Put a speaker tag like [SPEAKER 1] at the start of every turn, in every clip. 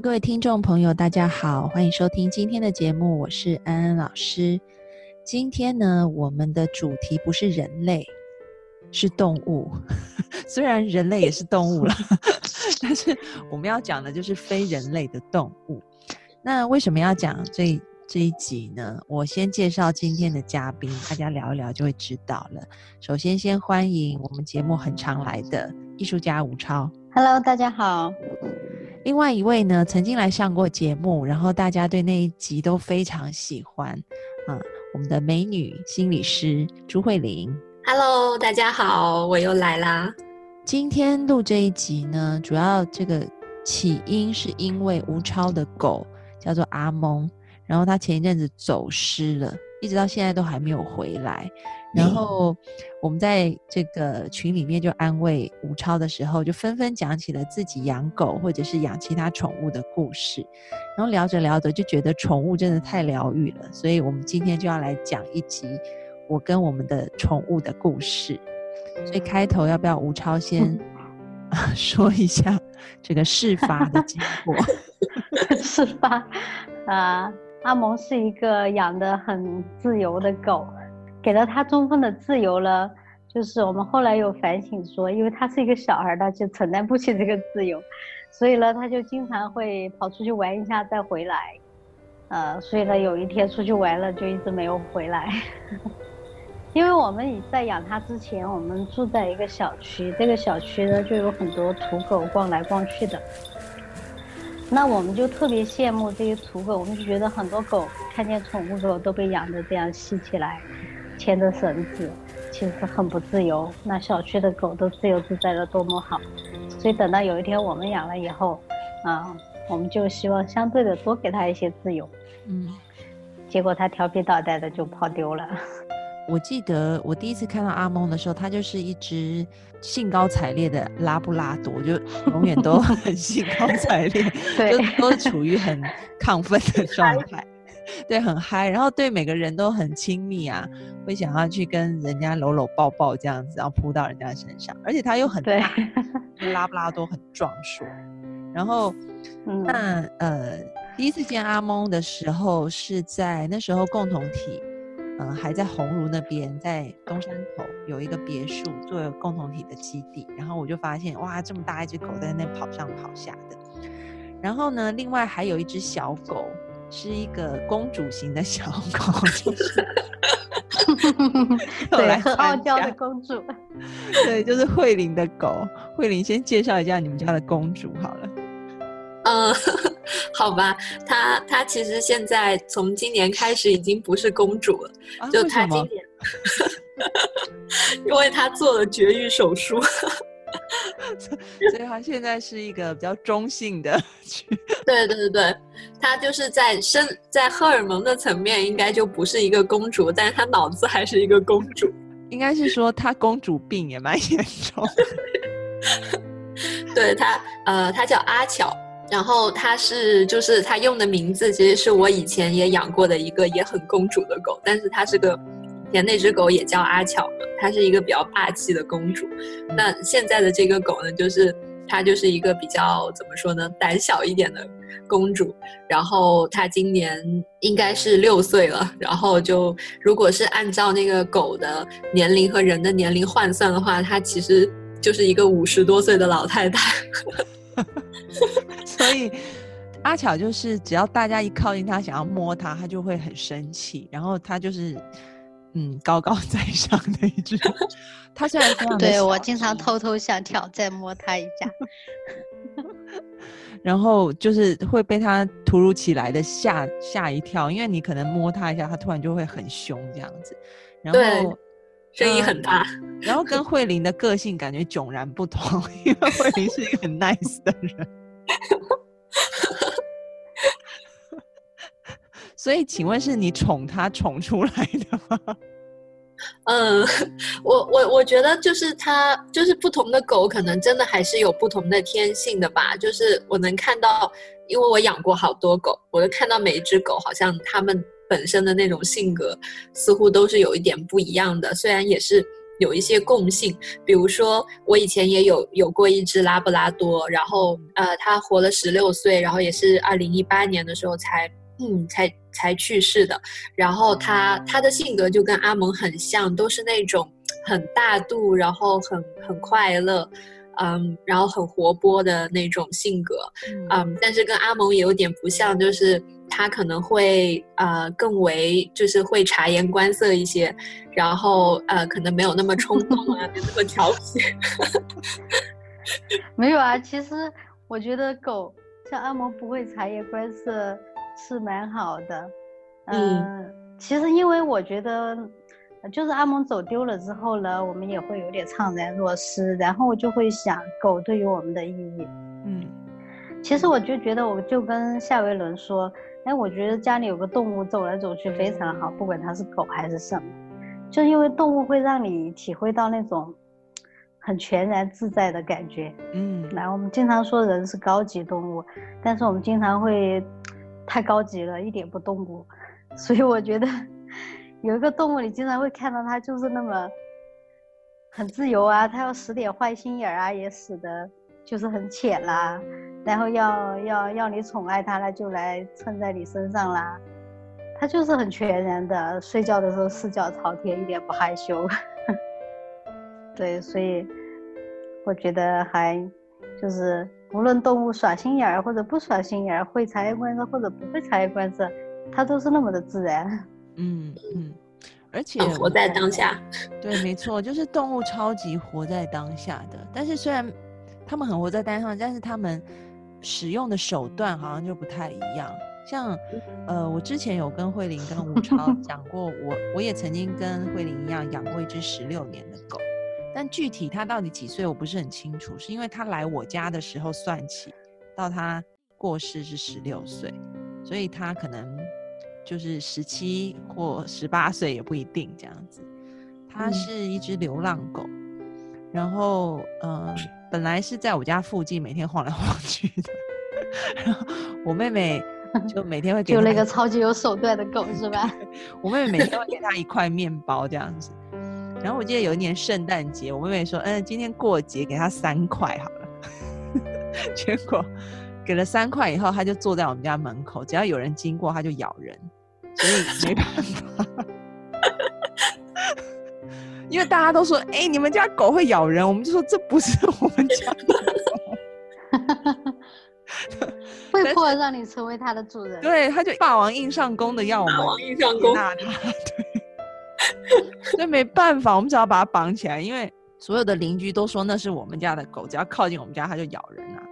[SPEAKER 1] 各位听众朋友，大家好，欢迎收听今天的节目，我是安安老师。今天呢，我们的主题不是人类，是动物。虽然人类也是动物了，但是我们要讲的就是非人类的动物。那为什么要讲这这一集呢？我先介绍今天的嘉宾，大家聊一聊就会知道了。首先，先欢迎我们节目很常来的艺术家吴超。
[SPEAKER 2] Hello，大家好。
[SPEAKER 1] 另外一位呢，曾经来上过节目，然后大家对那一集都非常喜欢，啊，我们的美女心理师朱慧玲。
[SPEAKER 3] Hello，大家好，我又来啦。
[SPEAKER 1] 今天录这一集呢，主要这个起因是因为吴超的狗叫做阿蒙，然后他前一阵子走失了，一直到现在都还没有回来。然后我们在这个群里面就安慰吴超的时候，就纷纷讲起了自己养狗或者是养其他宠物的故事。然后聊着聊着就觉得宠物真的太疗愈了，所以我们今天就要来讲一集我跟我们的宠物的故事。所以开头要不要吴超先 说一下这个事发的经过？
[SPEAKER 2] 事发？啊，阿蒙是一个养的很自由的狗，给了他充分的自由了。就是我们后来有反省说，因为他是一个小孩，他就承担不起这个自由，所以呢，他就经常会跑出去玩一下再回来。呃，所以呢，有一天出去玩了，就一直没有回来。因为我们在养它之前，我们住在一个小区，这个小区呢就有很多土狗逛来逛去的。那我们就特别羡慕这些土狗，我们就觉得很多狗看见宠物狗都被养的这样系起来，牵着绳子，其实很不自由。那小区的狗都自由自在的，多么好！所以等到有一天我们养了以后，啊，我们就希望相对的多给它一些自由。
[SPEAKER 1] 嗯，
[SPEAKER 2] 结果它调皮捣蛋的就跑丢了。
[SPEAKER 1] 我记得我第一次看到阿蒙的时候，它就是一只兴高采烈的拉布拉多，就永远都 很兴高采烈，
[SPEAKER 2] 对
[SPEAKER 1] 就都处于很亢奋的状态，对，很嗨，然后对每个人都很亲密啊，会想要去跟人家搂搂抱抱这样子，然后扑到人家身上，而且它又很
[SPEAKER 2] 对
[SPEAKER 1] 大，拉布拉多很壮硕，然后
[SPEAKER 2] 嗯，
[SPEAKER 1] 那呃，第一次见阿蒙的时候是在那时候共同体，嗯、还在鸿儒那边，在东山口有一个别墅作为共同体的基地，然后我就发现哇，这么大一只狗在那跑上跑下的，然后呢，另外还有一只小狗。是一个公主型的小狗，就是
[SPEAKER 2] 对，很傲娇的公主。
[SPEAKER 1] 对，就是慧玲的狗。慧玲先介绍一下你们家的公主好了。
[SPEAKER 3] 嗯，好吧，她她其实现在从今年开始已经不是公主了，
[SPEAKER 1] 啊，
[SPEAKER 3] 就？她今年，因为她做了绝育手术。
[SPEAKER 1] 所以她现在是一个比较中性的
[SPEAKER 3] 对对对对，她就是在生在荷尔蒙的层面应该就不是一个公主，但是她脑子还是一个公主。
[SPEAKER 1] 应该是说她公主病也蛮严重的。
[SPEAKER 3] 对她，呃，她叫阿巧，然后她是就是她用的名字其实是我以前也养过的一个也很公主的狗，但是它是个以前那只狗也叫阿巧嘛，它是一个比较霸气的公主。那现在的这个狗呢，就是它就是一个比较怎么说呢，胆小一点的公主。然后它今年应该是六岁了，然后就如果是按照那个狗的年龄和人的年龄换算的话，它其实就是一个五十多岁的老太太。
[SPEAKER 1] 所以阿巧就是只要大家一靠近它，想要摸它，它就会很生气，然后它就是嗯高高在上的一只。他虽然非常
[SPEAKER 2] 对我经常偷偷想挑再摸他一下。
[SPEAKER 1] 然后就是会被他突如其来的吓吓一跳，因为你可能摸他一下，他突然就会很凶这样子。然后
[SPEAKER 3] 声音很大，
[SPEAKER 1] 然后跟慧玲的个性感觉迥然不同，因为慧玲是一个很 nice 的人。所以，请问是你宠他宠出来的吗？
[SPEAKER 3] 嗯，我我我觉得就是它，就是不同的狗可能真的还是有不同的天性的吧。就是我能看到，因为我养过好多狗，我就看到每一只狗好像它们本身的那种性格似乎都是有一点不一样的。虽然也是有一些共性，比如说我以前也有有过一只拉布拉多，然后呃，它活了十六岁，然后也是二零一八年的时候才。嗯，才才去世的。然后他他的性格就跟阿蒙很像，都是那种很大度，然后很很快乐，嗯，然后很活泼的那种性格，嗯。但是跟阿蒙也有点不像，就是他可能会呃更为就是会察言观色一些，然后呃可能没有那么冲动啊，没那么调皮。
[SPEAKER 2] 没有啊，其实我觉得狗像阿蒙不会察言观色。是蛮好的，嗯，其实因为我觉得，就是阿蒙走丢了之后呢，我们也会有点怅然若失，然后我就会想狗对于我们的意义，嗯，其实我就觉得，我就跟夏维伦说，哎，我觉得家里有个动物走来走去非常好，不管它是狗还是什么，就因为动物会让你体会到那种很全然自在的感觉，嗯，来，我们经常说人是高级动物，但是我们经常会。太高级了，一点不动物，所以我觉得有一个动物，你经常会看到它就是那么很自由啊，它要使点坏心眼儿啊，也使得就是很浅啦，然后要要要你宠爱它了，就来蹭在你身上啦，它就是很全然的，睡觉的时候四脚朝天，一点不害羞。对，所以我觉得还就是。无论动物耍心眼儿或者不耍心眼儿，会察言观色或者不会察言观色，它都是那么的自然。
[SPEAKER 1] 嗯嗯，而且
[SPEAKER 3] 活在当下。
[SPEAKER 1] 对，没错，就是动物超级活在当下的。但是虽然他们很活在当下，但是他们使用的手段好像就不太一样。像呃，我之前有跟慧玲跟吴超 讲过，我我也曾经跟慧玲一样养过一只十六年的狗。但具体他到底几岁，我不是很清楚。是因为他来我家的时候算起，到他过世是十六岁，所以他可能就是十七或十八岁也不一定这样子。它是一只流浪狗，然后嗯，本来是在我家附近每天晃来晃去的，然后我妹妹 就每天会给
[SPEAKER 2] 就那个超级有手段的狗是吧？
[SPEAKER 1] 我妹妹每天会给他一块面包这样子。然后我记得有一年圣诞节，我妹妹说：“嗯，今天过节，给她三块好了。”结果给了三块以后，他就坐在我们家门口，只要有人经过，他就咬人，所以没办法。因为大家都说：“哎，你们家狗会咬人。”我们就说：“这不是我们家的。”
[SPEAKER 2] 被迫让你成为它的主人。
[SPEAKER 1] 对，他就霸王硬上弓的要我们
[SPEAKER 3] 硬上弓
[SPEAKER 1] 纳它。那。没办法，我们只要把它绑起来，因为所有的邻居都说那是我们家的狗，只要靠近我们家它就咬人啊。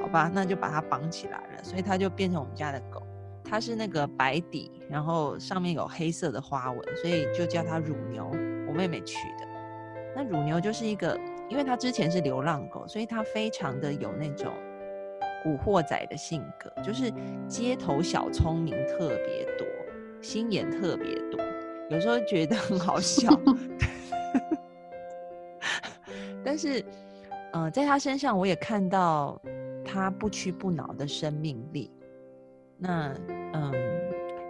[SPEAKER 1] 好吧，那就把它绑起来了，所以它就变成我们家的狗。它是那个白底，然后上面有黑色的花纹，所以就叫它乳牛。我妹妹取的。那乳牛就是一个，因为它之前是流浪狗，所以它非常的有那种古惑仔的性格，就是街头小聪明特别多，心眼特别多。有时候觉得很好笑，但是，呃，在他身上我也看到他不屈不挠的生命力。那，嗯，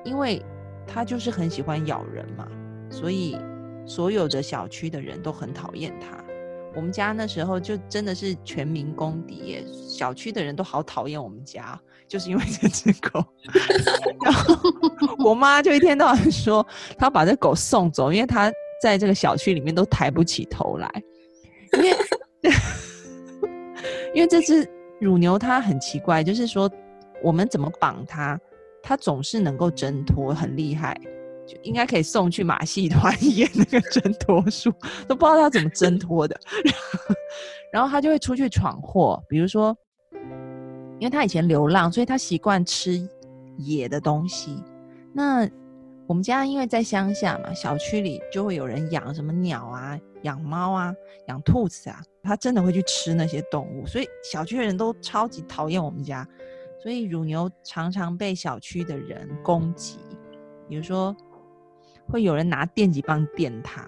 [SPEAKER 1] 因为他就是很喜欢咬人嘛，所以所有的小区的人都很讨厌他。我们家那时候就真的是全民公敌耶，小区的人都好讨厌我们家。就是因为这只狗，然后我妈就一天到晚说，她把这狗送走，因为她在这个小区里面都抬不起头来。因为 因为这只乳牛它很奇怪，就是说我们怎么绑它，它总是能够挣脱，很厉害，就应该可以送去马戏团演那个挣脱术，都不知道他怎么挣脱的。然后他就会出去闯祸，比如说。因为他以前流浪，所以他习惯吃野的东西。那我们家因为在乡下嘛，小区里就会有人养什么鸟啊、养猫啊、养兔子啊，他真的会去吃那些动物，所以小区的人都超级讨厌我们家，所以乳牛常常被小区的人攻击，比如说会有人拿电击棒电他，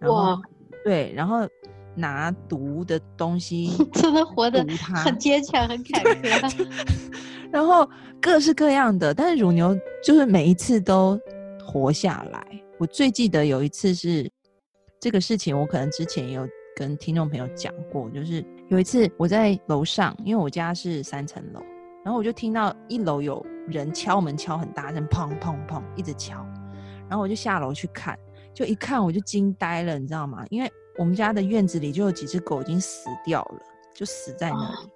[SPEAKER 1] 然后
[SPEAKER 3] 哇
[SPEAKER 1] 对，然后拿毒的东西
[SPEAKER 2] 真的活得，很坚强，很坎坷。
[SPEAKER 1] 然后各式各样的，但是乳牛就是每一次都活下来。我最记得有一次是这个事情，我可能之前也有跟听众朋友讲过，就是有一次我在楼上，因为我家是三层楼，然后我就听到一楼有人敲门敲很大声，砰砰砰一直敲，然后我就下楼去看，就一看我就惊呆了，你知道吗？因为我们家的院子里就有几只狗已经死掉了，就死在那里。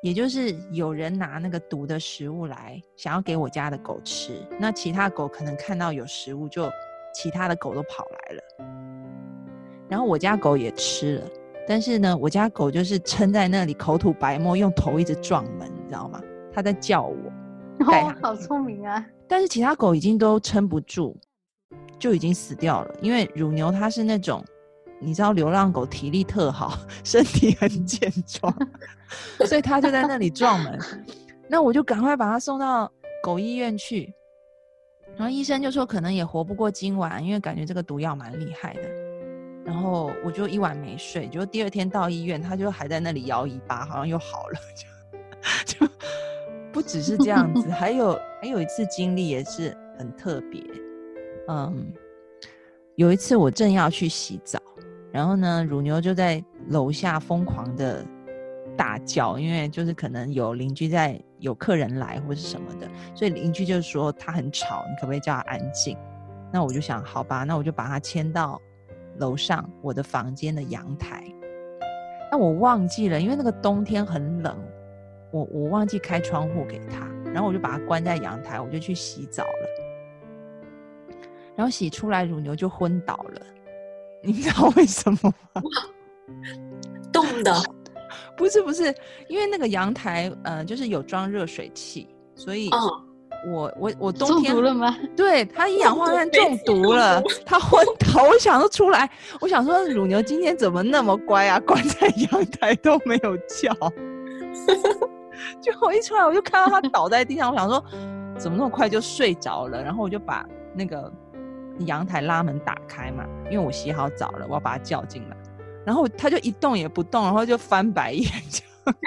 [SPEAKER 1] 也就是有人拿那个毒的食物来，想要给我家的狗吃，那其他狗可能看到有食物，就其他的狗都跑来了，然后我家狗也吃了，但是呢，我家狗就是撑在那里口吐白沫，用头一直撞门，你知道吗？它在叫我，
[SPEAKER 2] 哦好聪明啊！
[SPEAKER 1] 但是其他狗已经都撑不住，就已经死掉了，因为乳牛它是那种。你知道流浪狗体力特好，身体很健壮，所以它就在那里撞门。那我就赶快把它送到狗医院去，然后医生就说可能也活不过今晚，因为感觉这个毒药蛮厉害的。然后我就一晚没睡，就第二天到医院，它就还在那里摇尾巴，好像又好了。就就不只是这样子，还有还有一次经历也是很特别。嗯，有一次我正要去洗澡。然后呢，乳牛就在楼下疯狂的大叫，因为就是可能有邻居在，有客人来或是什么的，所以邻居就说它很吵，你可不可以叫它安静？那我就想，好吧，那我就把它牵到楼上我的房间的阳台。那我忘记了，因为那个冬天很冷，我我忘记开窗户给它，然后我就把它关在阳台，我就去洗澡了。然后洗出来，乳牛就昏倒了。你知道为什么吗？
[SPEAKER 3] 冻的，
[SPEAKER 1] 不是不是，因为那个阳台，呃，就是有装热水器，所以
[SPEAKER 3] 嗯，
[SPEAKER 1] 我我我冬
[SPEAKER 2] 中
[SPEAKER 1] 天
[SPEAKER 2] 毒了吗？
[SPEAKER 1] 对它一氧化碳
[SPEAKER 3] 中
[SPEAKER 1] 中毒了，它昏倒。我想说出来，我想说乳牛今天怎么那么乖啊，关在阳台都没有叫。就我一出来，我就看到它倒在地上，我想说怎么那么快就睡着了，然后我就把那个阳台拉门打开嘛，因为我洗好澡了，我要把他叫进来，然后他就一动也不动，然后就翻白眼，这样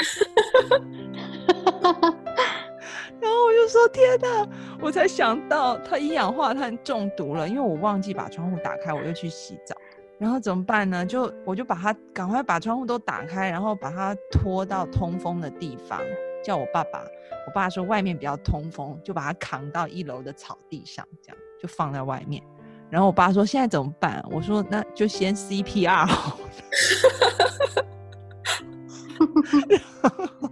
[SPEAKER 1] 然后我就说天哪！我才想到他一氧化碳中毒了，因为我忘记把窗户打开，我又去洗澡。然后怎么办呢？就我就把它赶快把窗户都打开，然后把它拖到通风的地方，叫我爸爸。我爸说外面比较通风，就把它扛到一楼的草地上，这样就放在外面。然后我爸说现在怎么办？我说那就先 CPR 好了。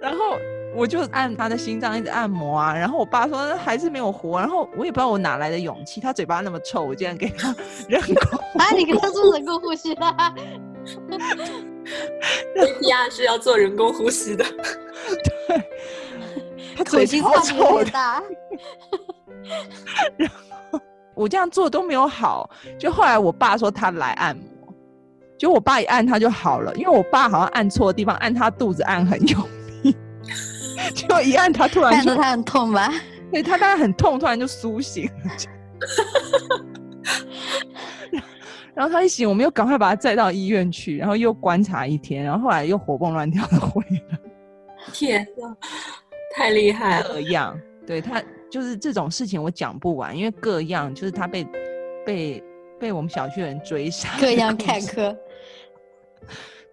[SPEAKER 1] 然后我就按他的心脏一直按摩啊，然后我爸说还是没有活，然后我也不知道我哪来的勇气，他嘴巴那么臭，我竟然给他人工
[SPEAKER 2] 啊，你给他做人工呼吸啦
[SPEAKER 3] ！CPR 是要做人工呼吸的，
[SPEAKER 1] 对，他嘴超臭的，
[SPEAKER 2] 然后。
[SPEAKER 1] 我这样做都没有好，就后来我爸说他来按摩，就我爸一按他就好了，因为我爸好像按错地方，按他肚子按很用力，结果一按他突然就
[SPEAKER 2] 看着他很痛吧？
[SPEAKER 1] 对他当然很痛，突然就苏醒了。然后他一醒，我们又赶快把他载到医院去，然后又观察一天，然后后来又活蹦乱跳的回来。
[SPEAKER 3] 天哪，太厉害了！
[SPEAKER 1] 各样，对他就是这种事情我讲不完，因为各样就是他被被被我们小区的人追杀，
[SPEAKER 2] 各样坎坷。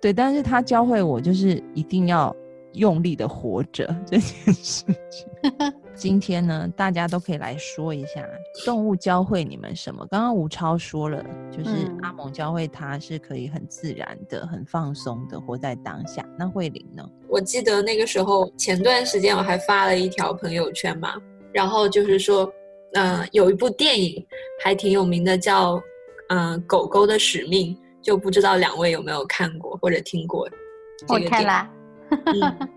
[SPEAKER 1] 对，但是他教会我就是一定要用力的活着这件事情。今天呢，大家都可以来说一下动物教会你们什么。刚刚吴超说了，就是
[SPEAKER 2] 嗯
[SPEAKER 1] 阿蒙教会他是可以很自然的、很放松的活在当下。那慧玲呢？
[SPEAKER 3] 我记得那个时候，前段时间我还发了一条朋友圈嘛，然后就是说，嗯、有一部电影还挺有名的，叫嗯、狗狗的使命》，就不知道两位有没有看过或者听过这
[SPEAKER 2] 我？看了，
[SPEAKER 3] 嗯，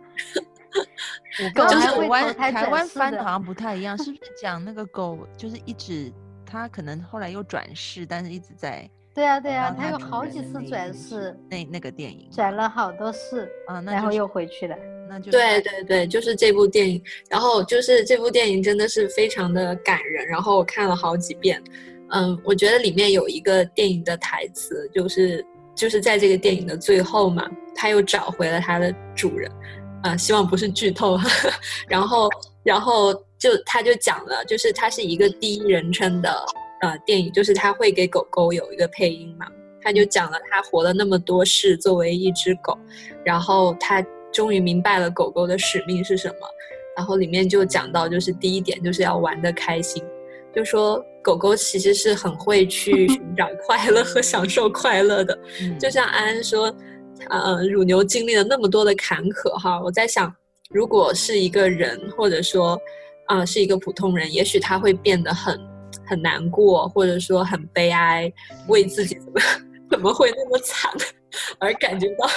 [SPEAKER 1] 我不知道
[SPEAKER 2] 狗还会
[SPEAKER 1] 台湾台湾翻的好像不太一样，是不是讲那个狗就是一直它可能后来又转世，但是一直在
[SPEAKER 2] 对 啊对啊，
[SPEAKER 1] 当
[SPEAKER 2] 他有好几次转世，
[SPEAKER 1] 那那个电影
[SPEAKER 2] 转了好多世，
[SPEAKER 1] 啊，那
[SPEAKER 2] 然后又回去了。
[SPEAKER 1] 那就
[SPEAKER 3] 对对对，就是这部电影。然后就是这部电影真的是非常的感人，然后我看了好几遍。嗯，我觉得里面有一个电影的台词，就是就是在这个电影的最后嘛，他又找回了他的主人。啊、希望不是剧透。然后然后就他就讲了，就是它是一个第一人称的呃电影，就是他会给狗狗有一个配音嘛。他就讲了他活了那么多世，作为一只狗，然后他终于明白了狗狗的使命是什么。然后里面就讲到，就是第一点就是要玩的开心，就说狗狗其实是很会去 寻找快乐和享受快乐的。
[SPEAKER 1] 嗯
[SPEAKER 3] 就像安安说，呃，乳牛经历了那么多的坎坷哈，我在想，如果是一个人，或者说，啊、是一个普通人，也许他会变得很很难过，或者说很悲哀，为自己怎么 怎么会那么惨而感觉到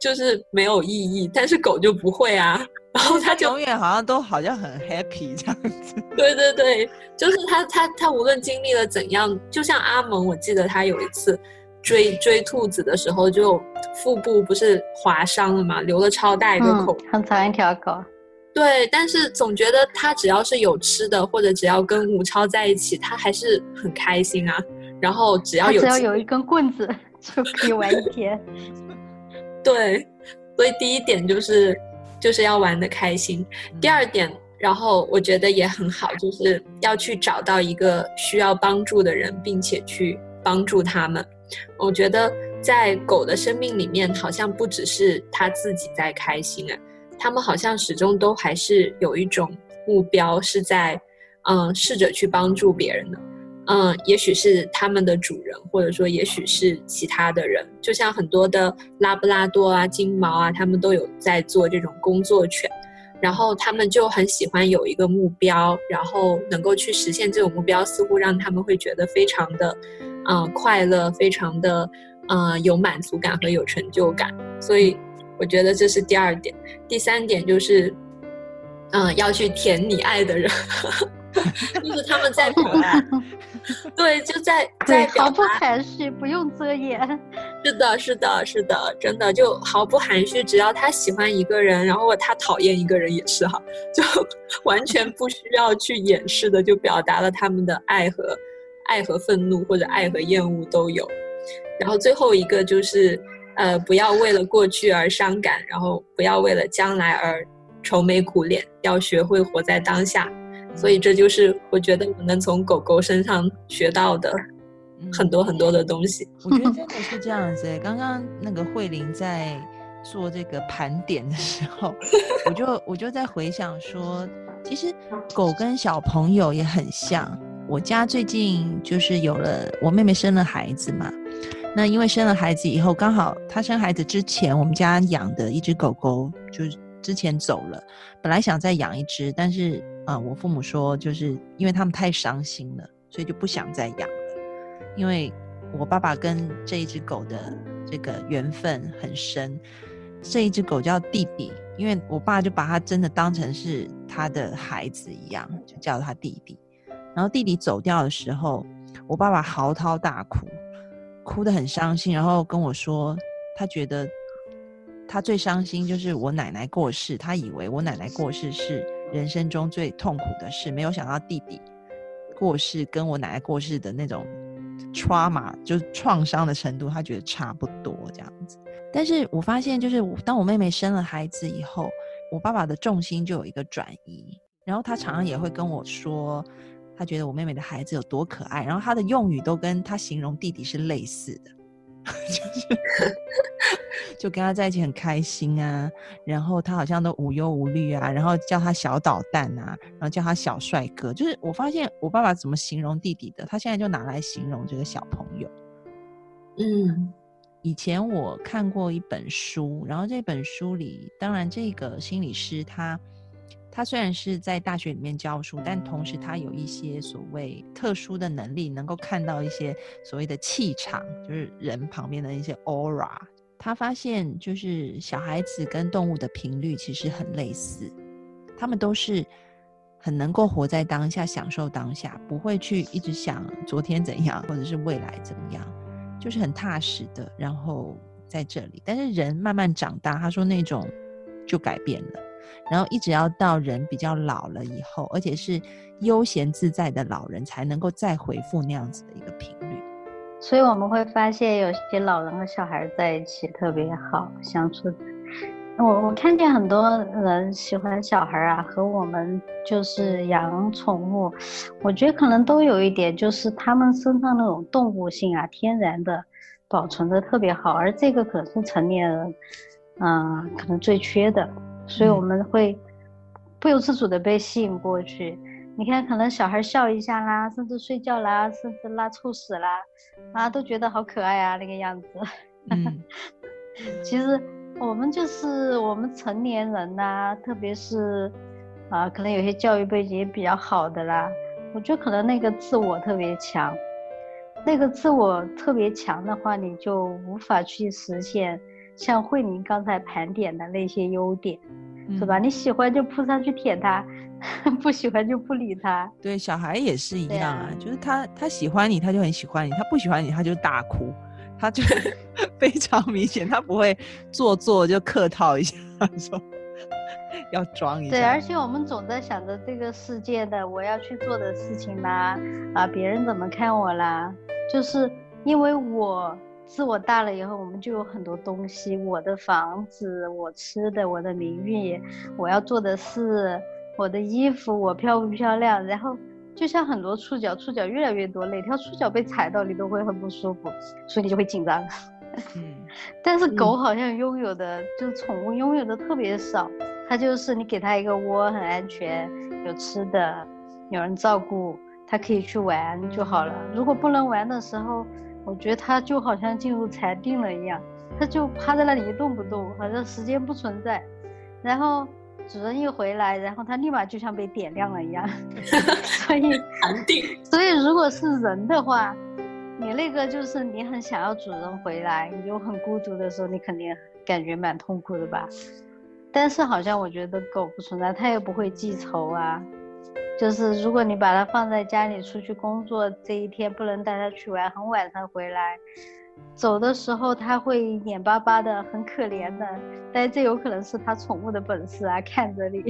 [SPEAKER 3] 就是没有意义，但是狗就不会啊，然后它就
[SPEAKER 1] 永远好像都好像很 happy 这样子。
[SPEAKER 3] 对对对，就是他他他无论经历了怎样，就像阿蒙，我记得他有一次追追兔子的时候，就腹部不是划伤了嘛，留了超大一个口。
[SPEAKER 2] 嗯，很长一条口。
[SPEAKER 3] 对，但是总觉得它只要是有吃的，或者只要跟吴超在一起，它还是很开心啊。然后只要有
[SPEAKER 2] 只要有一根棍子就可以玩一天。
[SPEAKER 3] 对，所以第一点就是就是要玩的开心。第二点，然后我觉得也很好，就是要去找到一个需要帮助的人，并且去帮助他们。我觉得在狗的生命里面，好像不只是它自己在开心啊，它们好像始终都还是有一种目标，是在嗯试着去帮助别人的。嗯，也许是他们的主人，或者说也许是其他的人，就像很多的拉布拉多啊、金毛啊，他们都有在做这种工作犬，然后他们就很喜欢有一个目标，然后能够去实现这种目标，似乎让他们会觉得非常的，嗯、快乐，非常的，呃，有满足感和有成就感。所以我觉得这是第二点。第三点就是，嗯、要去舔你爱的人。就是他们在表达，对，就在 在
[SPEAKER 2] 对，毫不，含蓄，不用遮掩。
[SPEAKER 3] 是的，是的，是的，真的就毫不含蓄，只要他喜欢一个人，然后他讨厌一个人也是哈，就完全不需要去掩饰的，就表达了他们的爱和爱和愤怒或者爱和厌恶都有。然后最后一个就是，呃，不要为了过去而伤感，然后不要为了将来而愁眉苦脸，要学会活在当下。所以这就是我觉得我能从狗狗身上学到的
[SPEAKER 1] 嗯
[SPEAKER 3] 很多很多的东西。
[SPEAKER 1] 我觉得真的是这样子、欸。刚刚那个慧玲在做这个盘点的时候，我就我就在回想说，其实狗跟小朋友也很像。我家最近就是有了我妹妹生了孩子嘛，那因为生了孩子以后，刚好她生孩子之前，我们家养的一只狗狗就是之前走了，本来想再养一只，但是啊、呃我父母说就是因为他们太伤心了，所以就不想再养了。因为我爸爸跟这一只狗的这个缘分很深，这一只狗叫弟弟，因为我爸就把它真的当成是他的孩子一样，就叫他弟弟。然后弟弟走掉的时候，我爸爸嚎啕大哭，哭得很伤心，然后跟我说，他觉得他最伤心就是我奶奶过世，他以为我奶奶过世是人生中最痛苦的事，没有想到弟弟过世跟我奶奶过世的那种 trauma 就是创伤的程度，他觉得差不多这样子。但是我发现，就是当我妹妹生了孩子以后，我爸爸的重心就有一个转移，然后他常常也会跟我说，他觉得我妹妹的孩子有多可爱，然后他的用语都跟他形容弟弟是类似的，就是就跟他在一起很开心啊，然后他好像都无忧无虑啊，然后叫他小捣蛋啊，然后叫他小帅哥，就是我发现我爸爸怎么形容弟弟的，他现在就拿来形容这个小朋友。
[SPEAKER 3] 嗯
[SPEAKER 1] 以前我看过一本书，然后这本书里，当然这个心理师他他虽然是在大学里面教书，但同时他有一些所谓特殊的能力，能够看到一些所谓的气场，就是人旁边的一些 aura，他发现就是小孩子跟动物的频率其实很类似，他们都是很能够活在当下，享受当下，不会去一直想昨天怎样或者是未来怎么样，就是很踏实的。然后在这里，但是人慢慢长大，他说那种就改变了，然后一直要到人比较老了以后，而且是悠闲自在的老人，才能够再回复那样子的一个频率。
[SPEAKER 2] 所以我们会发现，有些老人和小孩在一起特别好相处。我我看见很多人喜欢小孩啊，和我们就是养宠物，我觉得可能都有一点，就是他们身上那种动物性啊，天然的保存的特别好，而这个可是成年人，嗯，可能最缺的，所以我们会不由自主的被吸引过去。你看，可能小孩笑一下啦，甚至睡觉啦，甚至拉臭屎啦，啊，都觉得好可爱啊，那个样子。
[SPEAKER 1] 嗯，
[SPEAKER 2] 其实我们就是我们成年人呐，特别是啊，可能有些教育背景也比较好的啦，我觉得可能那个自我特别强，那个自我特别强的话，你就无法去实现像慧宁刚才盘点的那些优点，是吧？你喜欢就扑上去舔它。不喜欢就不理他。
[SPEAKER 1] 对，小孩也是一样啊，
[SPEAKER 2] 啊
[SPEAKER 1] 就是他他喜欢你，他就很喜欢你；他不喜欢你，他就大哭，他就 非常明显，他不会做作就客套一下 说要装一下。
[SPEAKER 2] 对，而且我们总在想着这个世界的我要去做的事情啦，啊，别人怎么看我啦？就是因为我自我大了以后，我们就有很多东西，我的房子，我吃的，我的名誉，我要做的事。我的衣服我漂不漂亮？然后就像很多触角，触角越来越多，哪条触角被踩到你都会很不舒服，所以你就会紧张。
[SPEAKER 1] 嗯，
[SPEAKER 2] 但是狗好像拥有的、就是宠物拥有的特别少，它就是你给它一个窝很安全，有吃的，有人照顾，它可以去玩就好了。如果不能玩的时候，我觉得它就好像进入禅定了一样，它就趴在那里一动不动，好像时间不存在，然后。主人一回来，然后它立马就像被点亮了一样，所以
[SPEAKER 3] 禅定。
[SPEAKER 2] 所以如果是人的话，你那个就是你很想要主人回来，你就很孤独的时候，你肯定感觉蛮痛苦的吧？但是好像我觉得狗不存在，它也不会记仇啊。就是如果你把它放在家里出去工作，这一天不能带它去玩，很晚才回来。走的时候它会眼巴巴的，很可怜的，但这有可能是它宠物的本事啊，看着你。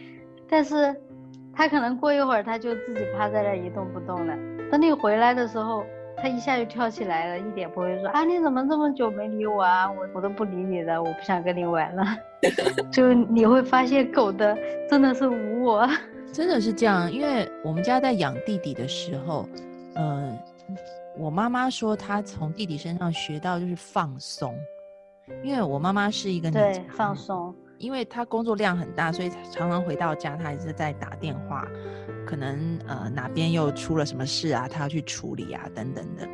[SPEAKER 2] 但是，它可能过一会儿它就自己趴在那一动不动了。等你回来的时候，它一下就跳起来了，一点不会说啊你怎么这么久没理我啊？我我都不理你了，我不想跟你玩了。就你会发现狗的真的是无我，
[SPEAKER 1] 真的是这样。因为我们家在养弟弟的时候，嗯。我妈妈说，她从弟弟身上学到就是放松，因为我妈妈是一个
[SPEAKER 2] 对放松，
[SPEAKER 1] 因为她工作量很大，所以常常回到家，她还是在打电话，可能呃哪边又出了什么事啊，她要去处理啊等等的。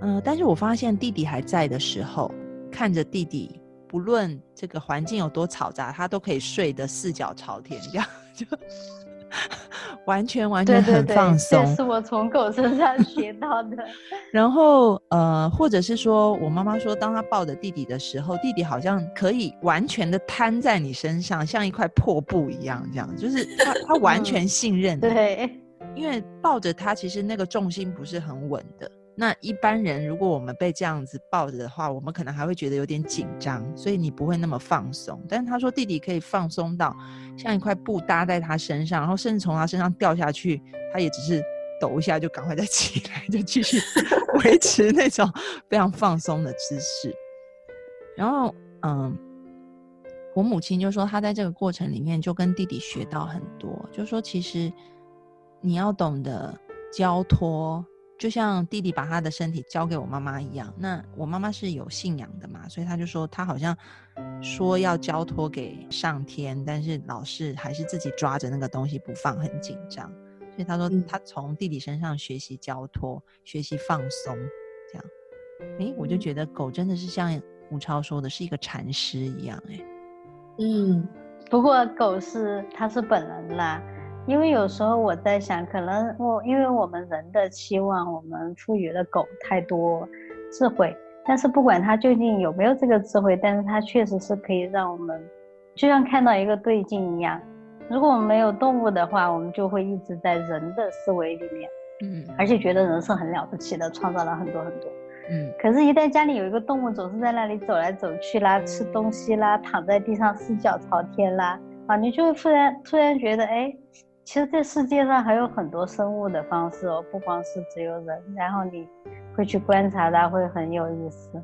[SPEAKER 1] 嗯、呃，但是我发现弟弟还在的时候，看着弟弟，不论这个环境有多嘈杂，他都可以睡得四脚朝天，这样就。完全完全很放松，
[SPEAKER 2] 这是我从狗身上学到的。
[SPEAKER 1] 然后呃，或者是说我妈妈说，当她抱着弟弟的时候，弟弟好像可以完全的瘫在你身上，像一块破布一样，这样就是他他完全信任。
[SPEAKER 2] 对，
[SPEAKER 1] 因为抱着他，其实那个重心不是很稳的。那一般人，如果我们被这样子抱着的话，我们可能还会觉得有点紧张，所以你不会那么放松。但是他说弟弟可以放松到像一块布搭在他身上，然后甚至从他身上掉下去，他也只是抖一下就赶快再起来，就继续 维持那种非常放松的姿势。然后，嗯，我母亲就说，她在这个过程里面就跟弟弟学到很多，就说其实你要懂得交托。就像弟弟把他的身体交给我妈妈一样，那我妈妈是有信仰的嘛，所以他就说他好像说要交托给上天，但是老是还是自己抓着那个东西不放，很紧张。所以他说他从弟弟身上学习交托，学习放松，这样。诶，我就觉得狗真的是像吴超说的，是一个禅师一样，诶。
[SPEAKER 3] 嗯，
[SPEAKER 2] 不过狗是它是本能啦。因为有时候我在想，可能我因为我们人的期望，我们赋予了狗太多智慧，但是不管它究竟有没有这个智慧，但是它确实是可以让我们，就像看到一个对镜一样。如果我们没有动物的话，我们就会一直在人的思维里面，
[SPEAKER 1] 嗯
[SPEAKER 2] 而且觉得人是很了不起的，创造了很多很多。
[SPEAKER 1] 嗯
[SPEAKER 2] 可是，一旦家里有一个动物，总是在那里走来走去啦，吃东西啦，躺在地上四脚朝天啦，啊，你就会突然突然觉得，哎，其实这世界上还有很多生物的方式哦，不光是只有人。然后你会去观察它，会很有意思。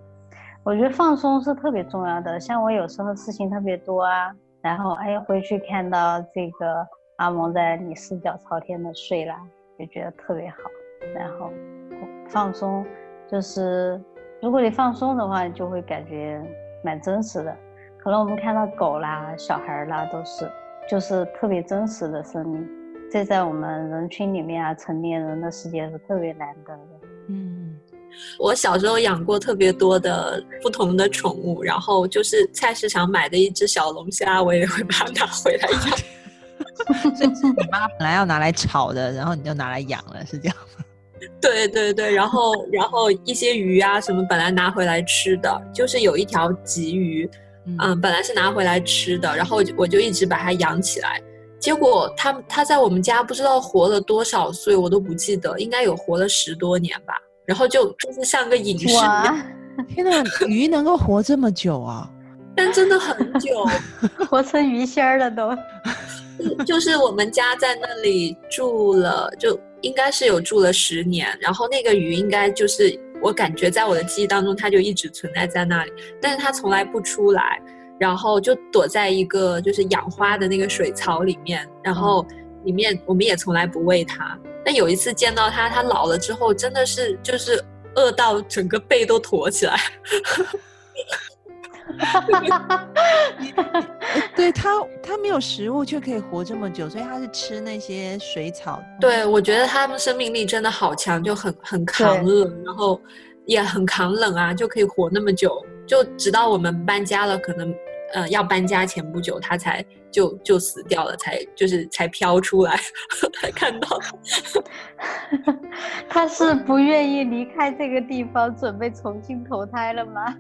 [SPEAKER 2] 我觉得放松是特别重要的。像我有时候事情特别多啊，然后哎回去看到这个阿蒙在你四脚朝天的睡啦，就觉得特别好。然后放松。就是如果你放松的话，就会感觉蛮真实的。可能我们看到狗啦、小孩啦，都是就是特别真实的生命，这在我们人群里面啊，成年人的世界是特别难得的。
[SPEAKER 1] 嗯，
[SPEAKER 3] 我小时候养过特别多的不同的宠物，然后就是菜市场买的一只小龙虾，我也会把它拿回来养。
[SPEAKER 1] 所以是你妈本来要拿来炒的，然后你就拿来养了，是这样吗？
[SPEAKER 3] 对对对，然后然后一些鱼啊什么本来拿回来吃的，就是有一条鲫鱼，嗯，本来是拿回来吃的，然后我就一直把它养起来。结果它它在我们家不知道活了多少岁，我都不记得，应该有活了十多年吧。然后就就是像个隐士一样，
[SPEAKER 1] 天哪，鱼能够活这么久啊！
[SPEAKER 3] 但真的很久，
[SPEAKER 2] 活成鱼仙儿了都。
[SPEAKER 3] 就是我们家在那里住了，就应该是有住了十年。然后那个鱼应该就是我感觉在我的记忆当中，它就一直存在在那里，但是它从来不出来，然后就躲在一个就是养花的那个水槽里面，然后里面我们也从来不喂它。但有一次见到它，它老了之后真的是就是饿到整个背都驼起来。
[SPEAKER 1] 对他，他没有食物却可以活这么久，所以他是吃那些水草。
[SPEAKER 3] 对，我觉得它们生命力真的好强，就很很抗饿，然后也很扛冷啊，就可以活那么久。就直到我们搬家了，可能呃要搬家前不久，它才就就死掉了，才就是才飘出来，才看到。
[SPEAKER 2] 他是不愿意离开这个地方，准备重新投胎了吗？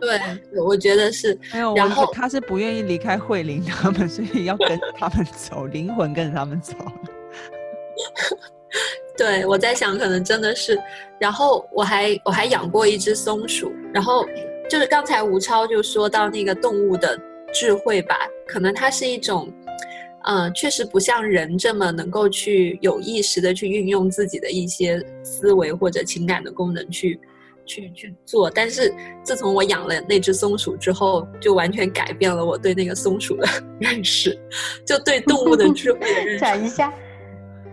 [SPEAKER 3] 对，我觉得是。
[SPEAKER 1] 没有，
[SPEAKER 3] 然后
[SPEAKER 1] 他是不愿意离开慧玲他们，所以要跟他们走，灵魂跟着他们走。
[SPEAKER 3] 对，我在想，可能真的是。然后我还我还养过一只松鼠，然后就是刚才吴超就说到那个动物的智慧吧，可能它是一种，嗯，确实不像人这么能够去有意识的去运用自己的一些思维或者情感的功能去。去去做，但是自从我养了那只松鼠之后，就完全改变了我对那个松鼠的 认识，就对动物的智慧的认识。
[SPEAKER 2] 讲一下，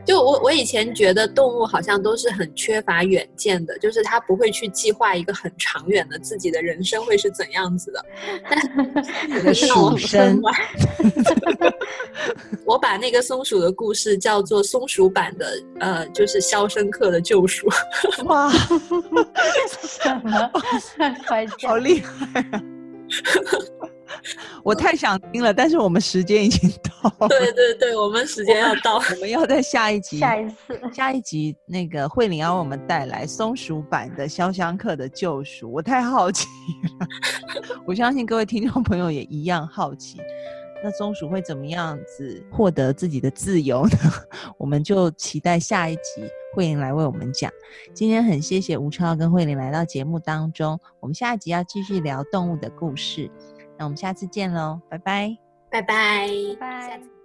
[SPEAKER 3] 就我我以前觉得动物好像都是很缺乏远见的，就是它不会去计划一个很长远的自己的人生会是怎样子的。但是
[SPEAKER 1] 鼠生，
[SPEAKER 3] 我把那个松鼠的故事叫做松鼠版的呃，就是《肖申克的救赎 》。
[SPEAKER 1] 哇！
[SPEAKER 2] 什么？
[SPEAKER 1] 好厉害啊！我太想听了，但是我们时间已经到了。
[SPEAKER 3] 对对对，我们时间要到，
[SPEAKER 1] 我们要在下一集，
[SPEAKER 2] 下一次，
[SPEAKER 1] 下一集那个慧玲要为我们带来松鼠版的《肖申克的救赎》，我太好奇了。我相信各位听众朋友也一样好奇，那松鼠会怎么样子获得自己的自由呢？我们就期待下一集慧玲来为我们讲。今天很谢谢吴超跟慧玲来到节目当中，我们下一集要继续聊动物的故事。那我们下次见喽，拜拜，
[SPEAKER 3] 拜拜，
[SPEAKER 2] 拜。